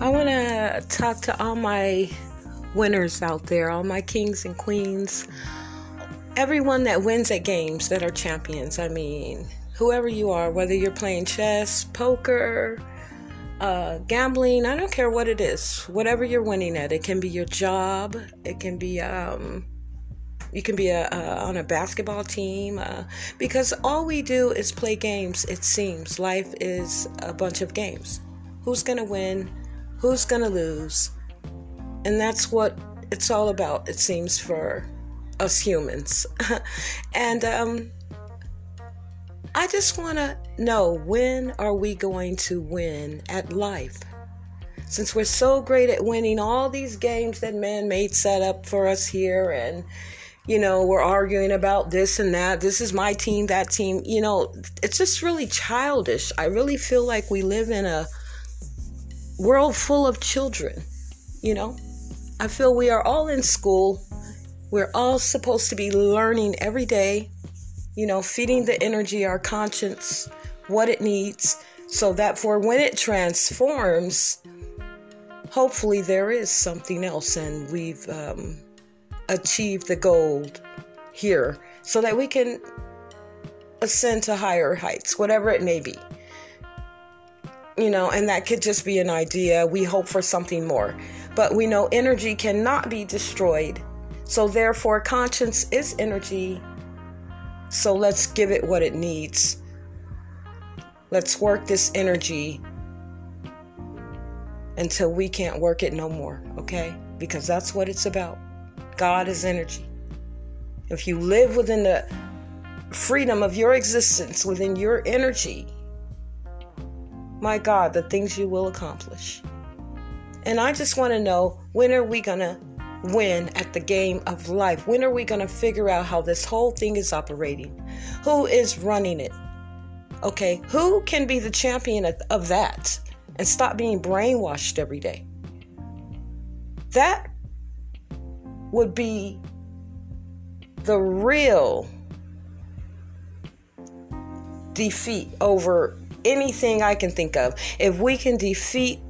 I want to talk to all my winners out there, all my kings and queens, everyone that wins at games that are champions. I mean, whoever you are, whether you're playing chess, poker, uh, gambling, I don't care what it is, whatever you're winning at. It can be your job, it can be, um, you can be a, on a basketball team uh, because all we do is play games. It seems life is a bunch of games. Who's going to win? Who's going to lose? And that's what it's all about, it seems, for us humans. and um, I just want to know when are we going to win at life? Since we're so great at winning all these games that man made set up for us here, and you know, we're arguing about this and that. This is my team, that team. You know, it's just really childish. I really feel like we live in a world full of children, you know? I feel we are all in school. We're all supposed to be learning every day, you know, feeding the energy, our conscience, what it needs, so that for when it transforms, hopefully there is something else and we've um, achieved the gold here so that we can ascend to higher heights, whatever it may be. You know, and that could just be an idea. We hope for something more. But we know energy cannot be destroyed. So, therefore, conscience is energy. So, let's give it what it needs. Let's work this energy until we can't work it no more, okay? Because that's what it's about. God is energy. If you live within the freedom of your existence, within your energy, my God, the things you will accomplish. And I just want to know when are we going to win at the game of life? When are we going to figure out how this whole thing is operating? Who is running it? Okay, who can be the champion of that and stop being brainwashed every day? That would be the real defeat over anything I can think of. If we can defeat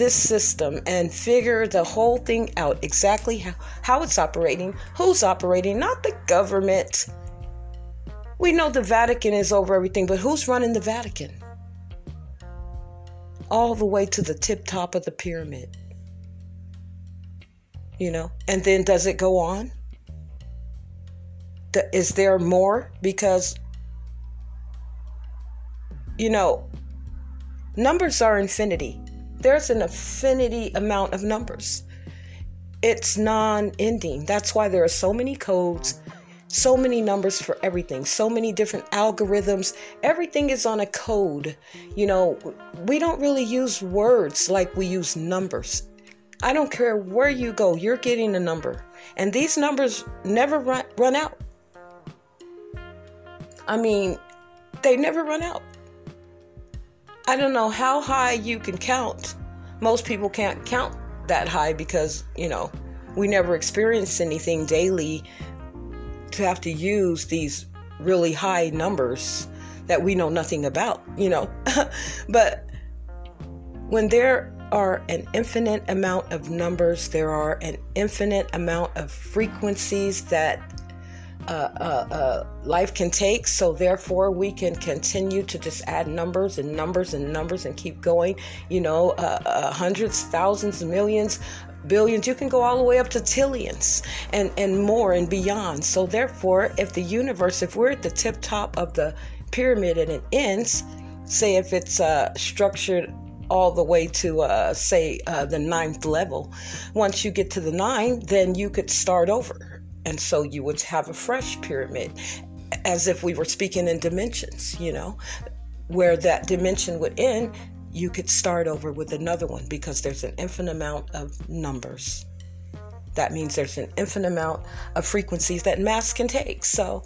this system and figure the whole thing out exactly how, how it's operating, who's operating, not the government. We know the Vatican is over everything, but who's running the Vatican? All the way to the tip top of the pyramid. You know, and then does it go on? Is there more? Because, you know, numbers are infinity there's an infinity amount of numbers. It's non ending. That's why there are so many codes, so many numbers for everything, so many different algorithms. Everything is on a code. You know, we don't really use words like we use numbers. I don't care where you go, you're getting a number. And these numbers never run, run out. I mean, they never run out. I don't know how high you can count. Most people can't count that high because, you know, we never experienced anything daily to have to use these really high numbers that we know nothing about, you know. but when there are an infinite amount of numbers, there are an infinite amount of frequencies that uh, uh, uh, life can take. So, therefore, we can continue to just add numbers and numbers and numbers and keep going. You know, uh, uh, hundreds, thousands, millions, billions. You can go all the way up to trillions and, and more and beyond. So, therefore, if the universe, if we're at the tip top of the pyramid and it ends, say if it's uh, structured all the way to uh, say uh, the ninth level once you get to the nine then you could start over and so you would have a fresh pyramid, as if we were speaking in dimensions, you know, where that dimension would end, you could start over with another one because there's an infinite amount of numbers. That means there's an infinite amount of frequencies that mass can take. So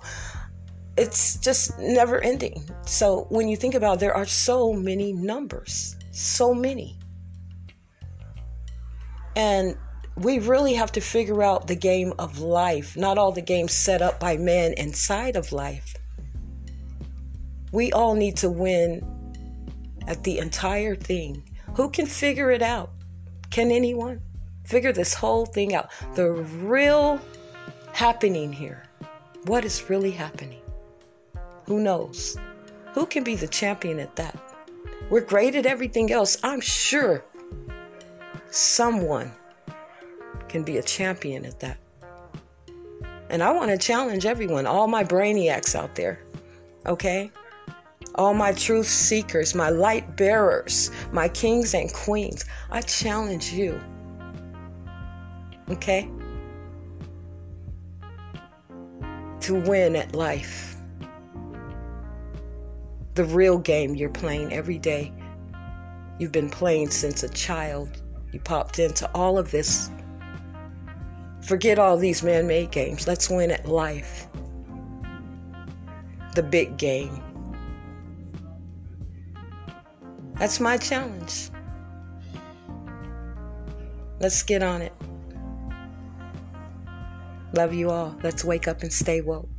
it's just never ending. So when you think about it, there are so many numbers, so many. And we really have to figure out the game of life, not all the games set up by men inside of life. We all need to win at the entire thing. Who can figure it out? Can anyone figure this whole thing out? The real happening here. What is really happening? Who knows? Who can be the champion at that? We're great at everything else. I'm sure someone can be a champion at that. And I want to challenge everyone, all my brainiacs out there, okay? All my truth seekers, my light bearers, my kings and queens. I challenge you, okay? To win at life. The real game you're playing every day. You've been playing since a child. You popped into all of this Forget all these man made games. Let's win at life. The big game. That's my challenge. Let's get on it. Love you all. Let's wake up and stay woke.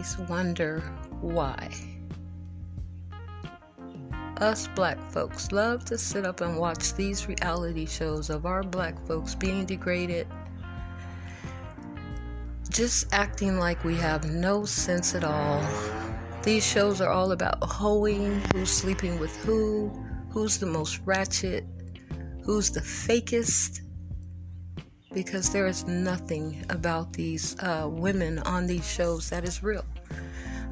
Always wonder why. Us black folks love to sit up and watch these reality shows of our black folks being degraded, just acting like we have no sense at all. These shows are all about hoeing, who's sleeping with who, who's the most ratchet, who's the fakest, because there is nothing about these uh, women on these shows that is real.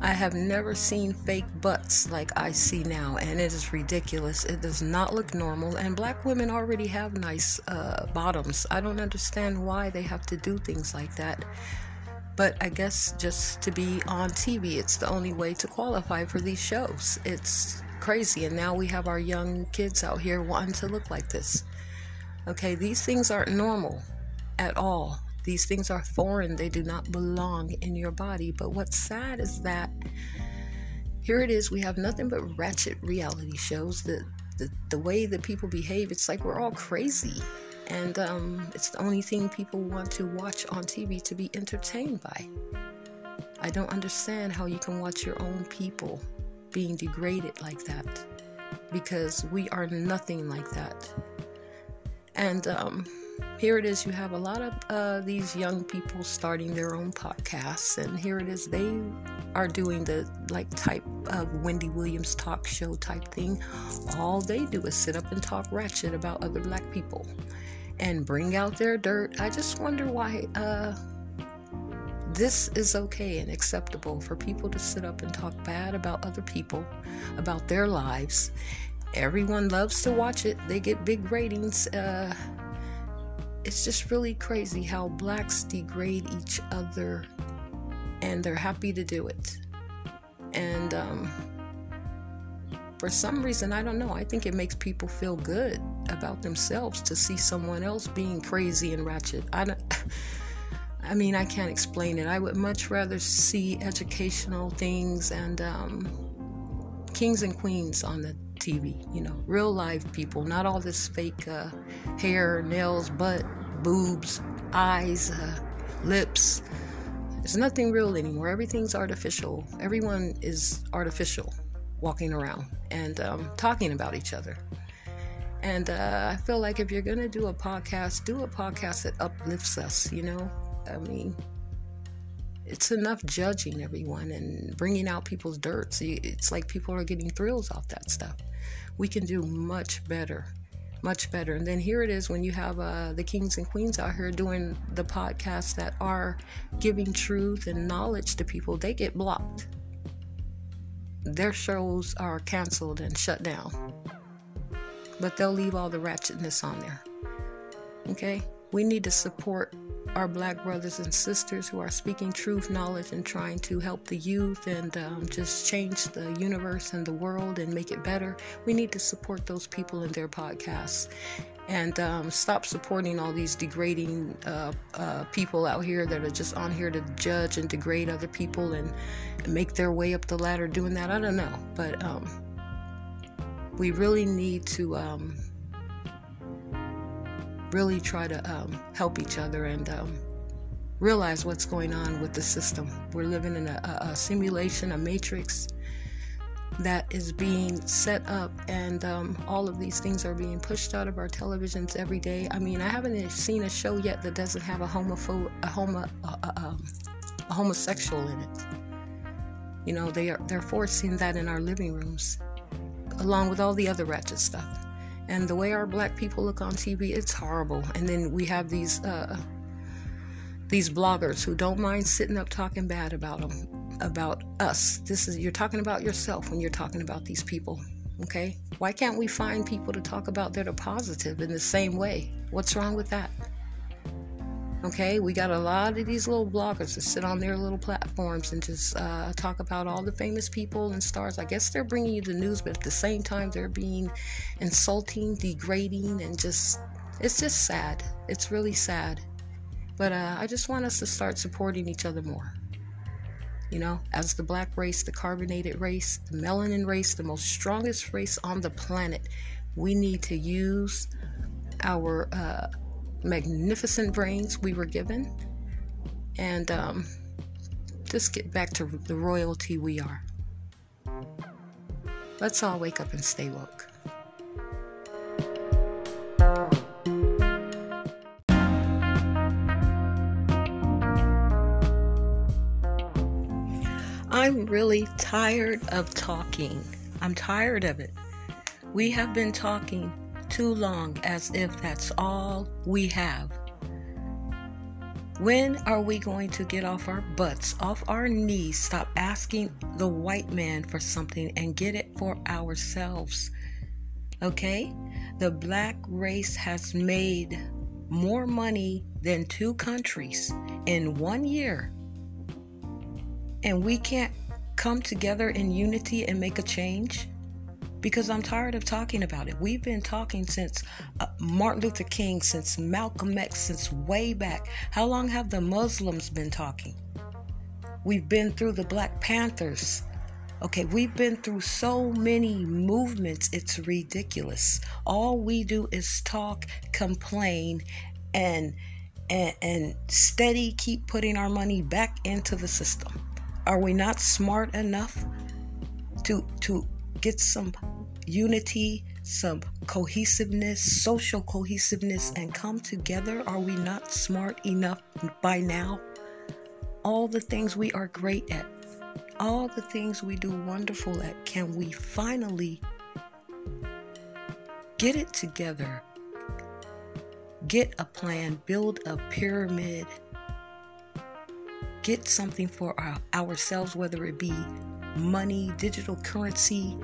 I have never seen fake butts like I see now, and it is ridiculous. It does not look normal, and black women already have nice uh, bottoms. I don't understand why they have to do things like that. But I guess just to be on TV, it's the only way to qualify for these shows. It's crazy, and now we have our young kids out here wanting to look like this. Okay, these things aren't normal at all. These things are foreign, they do not belong in your body. But what's sad is that here it is, we have nothing but ratchet reality shows. The, the, the way that people behave, it's like we're all crazy. And um, it's the only thing people want to watch on TV to be entertained by. I don't understand how you can watch your own people being degraded like that because we are nothing like that. And um, here it is. You have a lot of uh, these young people starting their own podcasts and here it is. They are doing the like type of wendy williams talk show type thing. All they do is sit up and talk ratchet about other black people and bring out their dirt. I just wonder why uh, this is okay and acceptable for people to sit up and talk bad about other people about their lives. Everyone loves to watch it. They get big ratings uh, it's just really crazy how blacks degrade each other and they're happy to do it. And um, for some reason, I don't know, I think it makes people feel good about themselves to see someone else being crazy and ratchet. I don't. I mean, I can't explain it. I would much rather see educational things and um, kings and queens on the TV, you know, real live people, not all this fake uh, hair, nails, butt, boobs, eyes, uh, lips. There's nothing real anymore. Everything's artificial. Everyone is artificial walking around and um, talking about each other. And uh, I feel like if you're going to do a podcast, do a podcast that uplifts us, you know? I mean, it's enough judging everyone and bringing out people's dirt. See, it's like people are getting thrills off that stuff. We can do much better much better. And then here it is when you have uh, the kings and queens out here doing the podcasts that are giving truth and knowledge to people, they get blocked. Their shows are canceled and shut down. But they'll leave all the ratchetness on there. Okay? We need to support our black brothers and sisters who are speaking truth, knowledge, and trying to help the youth and um, just change the universe and the world and make it better. We need to support those people in their podcasts and um, stop supporting all these degrading uh, uh, people out here that are just on here to judge and degrade other people and, make their way up the ladder doing that. I don't know, but um, we really need to um, really try to um, help each other and um, realize what's going on with the system. We're living in a, a, simulation, a matrix that is being set up, and um, all of these things are being pushed out of our televisions every day. I mean, I haven't seen a show yet that doesn't have a homophobe, a homo, a, a, um, a homosexual in it. You know, they are they're forcing that in our living rooms, along with all the other ratchet stuff. And the way our black people look on TV, it's horrible. And then we have these uh, these bloggers who don't mind sitting up talking bad about them about us. This is you're talking about yourself when you're talking about these people. Okay? Why can't we find people to talk about that are positive in the same way? What's wrong with that? Okay, we got a lot of these little bloggers that sit on their little platforms and just uh, talk about all the famous people and stars. I guess they're bringing you the news, but at the same time, they're being insulting, degrading, and just it's just sad. It's really sad. But uh, I just want us to start supporting each other more. You know, as the black race, the carbonated race, the melanin race, the most strongest race on the planet, we need to use our uh, magnificent brains we were given and um, just get back to the royalty we are. Let's all wake up and stay woke. I'm really tired of talking. I'm tired of it. We have been talking too long as if that's all we have. When are we going to get off our butts, off our knees, stop asking the white man for something and get it for ourselves? Okay? The black race has made more money than two countries in one year and we can't come together in unity and make a change? Because I'm tired of talking about it. We've been talking since uh, Martin Luther King, since Malcolm X, since way back. How long have the Muslims been talking? We've been through the Black Panthers. Okay, we've been through so many movements, it's ridiculous. All we do is talk, complain, and and, and steady keep putting our money back into the system. Are we not smart enough to to get some unity, some cohesiveness, social cohesiveness and come together? Are we not smart enough by now? All the things we are great at, all the things we do wonderful at, can we finally get it together? Get a plan, build a pyramid get something for our, ourselves, whether it be money, digital currency,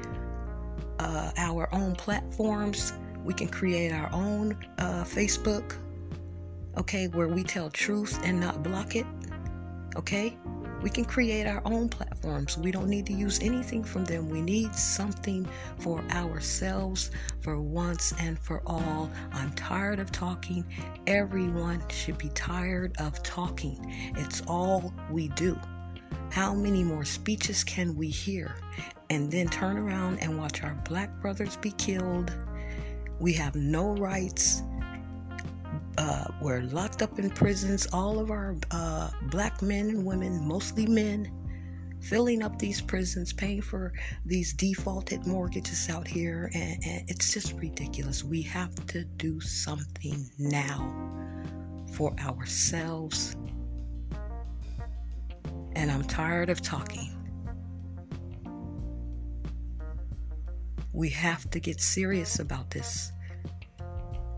uh, our own platforms. We can create our own uh, Facebook, okay, where we tell truth and not block it, okay? We can create our own platforms. We don't need to use anything from them. We need something for ourselves for once and for all. I'm tired of talking. Everyone should be tired of talking. It's all we do. How many more speeches can we hear and then turn around and watch our black brothers be killed? We have no rights uh, we're locked up in prisons. All of our uh, black men and women, mostly men, filling up these prisons, paying for these defaulted mortgages out here. And, and it's just ridiculous. We have to do something now for ourselves. And I'm tired of talking. We have to get serious about this.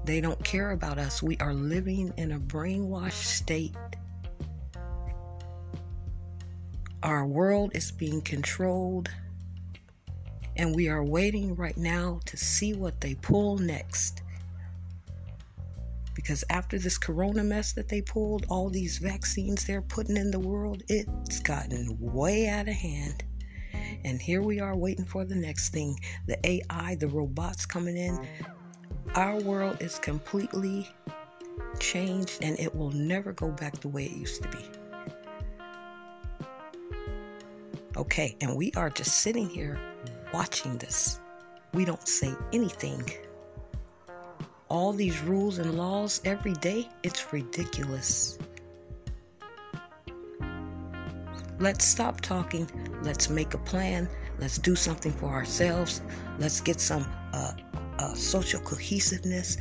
They don't care about us. We are living in a brainwashed state. Our world is being controlled, and we are waiting right now to see what they pull next. Because after this corona mess that they pulled, all these vaccines they're putting in the world, it's gotten way out of hand. And here we are waiting for the next thing the AI, the robots coming in our world is completely changed and it will never go back the way it used to be. Okay, and we are just sitting here watching this. We don't say anything. All these rules and laws every day, it's ridiculous. Let's stop talking. Let's make a plan. Let's do something for ourselves. Let's get some uh, uh, social cohesiveness.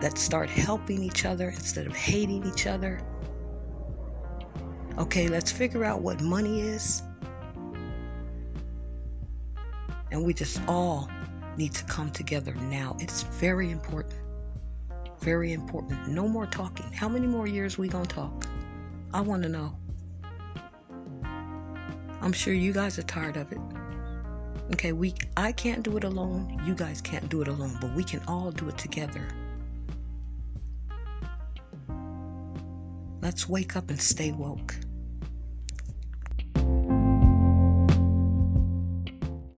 Let's start helping each other instead of hating each other. Okay, let's figure out what money is. And we just all need to come together now. It's very important. Very important. No more talking. How many more years we gonna talk? I want to know. I'm sure you guys are tired of it. Okay, we I can't do it alone. You guys can't do it alone, but we can all do it together. Let's wake up and stay woke.